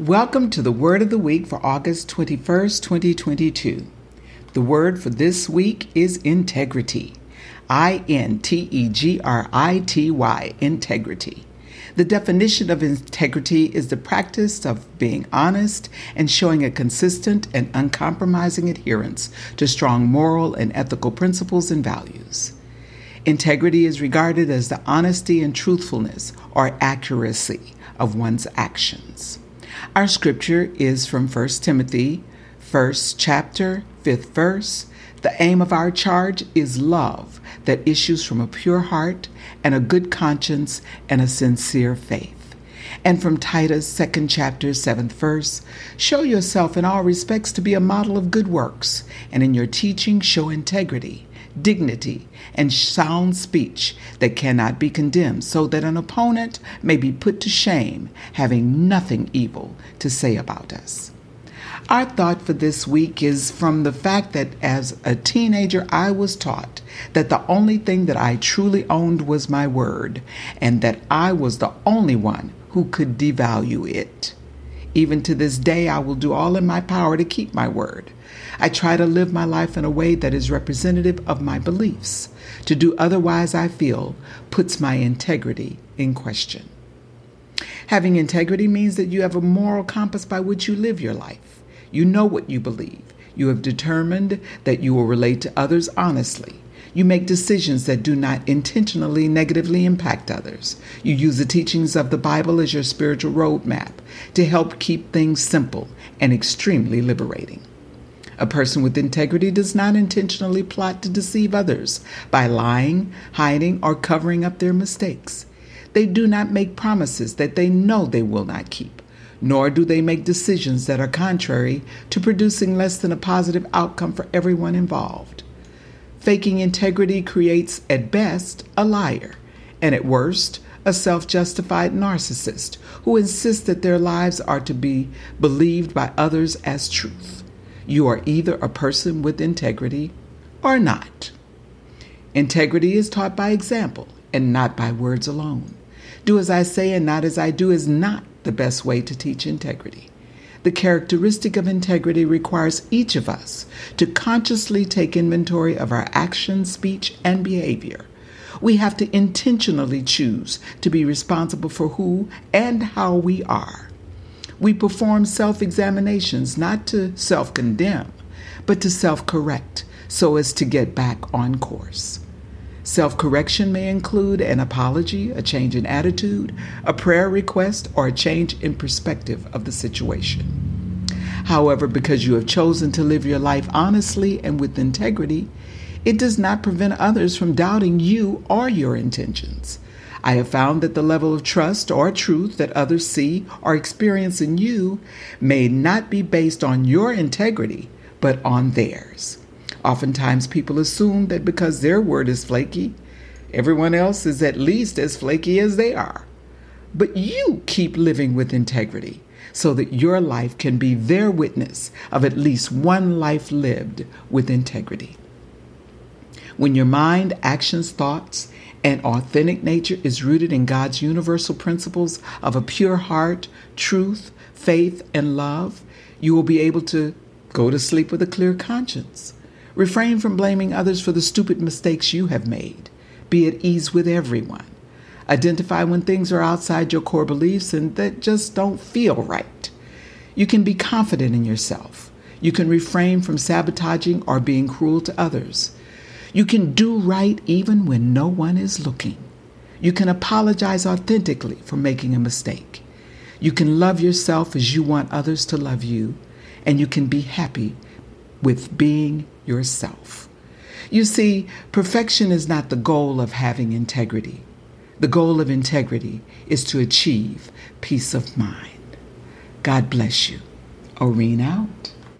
Welcome to the Word of the Week for August 21st, 2022. The word for this week is integrity. I N T E G R I T Y, integrity. The definition of integrity is the practice of being honest and showing a consistent and uncompromising adherence to strong moral and ethical principles and values. Integrity is regarded as the honesty and truthfulness or accuracy of one's actions. Our scripture is from 1 Timothy, first chapter, fifth verse. The aim of our charge is love that issues from a pure heart and a good conscience and a sincere faith. And from Titus, second chapter, seventh verse, show yourself in all respects to be a model of good works, and in your teaching show integrity dignity, and sound speech that cannot be condemned, so that an opponent may be put to shame, having nothing evil to say about us. Our thought for this week is from the fact that as a teenager, I was taught that the only thing that I truly owned was my word, and that I was the only one who could devalue it. Even to this day, I will do all in my power to keep my word. I try to live my life in a way that is representative of my beliefs. To do otherwise, I feel, puts my integrity in question. Having integrity means that you have a moral compass by which you live your life. You know what you believe. You have determined that you will relate to others honestly. You make decisions that do not intentionally negatively impact others. You use the teachings of the Bible as your spiritual roadmap to help keep things simple and extremely liberating. A person with integrity does not intentionally plot to deceive others by lying, hiding, or covering up their mistakes. They do not make promises that they know they will not keep, nor do they make decisions that are contrary to producing less than a positive outcome for everyone involved. Faking integrity creates, at best, a liar, and at worst, a self justified narcissist who insists that their lives are to be believed by others as truth. You are either a person with integrity or not. Integrity is taught by example and not by words alone. Do as I say and not as I do is not the best way to teach integrity. The characteristic of integrity requires each of us to consciously take inventory of our actions, speech, and behavior. We have to intentionally choose to be responsible for who and how we are. We perform self examinations not to self condemn, but to self correct so as to get back on course. Self correction may include an apology, a change in attitude, a prayer request, or a change in perspective of the situation. However, because you have chosen to live your life honestly and with integrity, it does not prevent others from doubting you or your intentions. I have found that the level of trust or truth that others see or experience in you may not be based on your integrity, but on theirs. Oftentimes, people assume that because their word is flaky, everyone else is at least as flaky as they are. But you keep living with integrity so that your life can be their witness of at least one life lived with integrity. When your mind, actions, thoughts, and authentic nature is rooted in God's universal principles of a pure heart, truth, faith, and love, you will be able to go to sleep with a clear conscience. Refrain from blaming others for the stupid mistakes you have made. Be at ease with everyone. Identify when things are outside your core beliefs and that just don't feel right. You can be confident in yourself. You can refrain from sabotaging or being cruel to others. You can do right even when no one is looking. You can apologize authentically for making a mistake. You can love yourself as you want others to love you, and you can be happy with being yourself. You see, perfection is not the goal of having integrity. The goal of integrity is to achieve peace of mind. God bless you. Oreen out.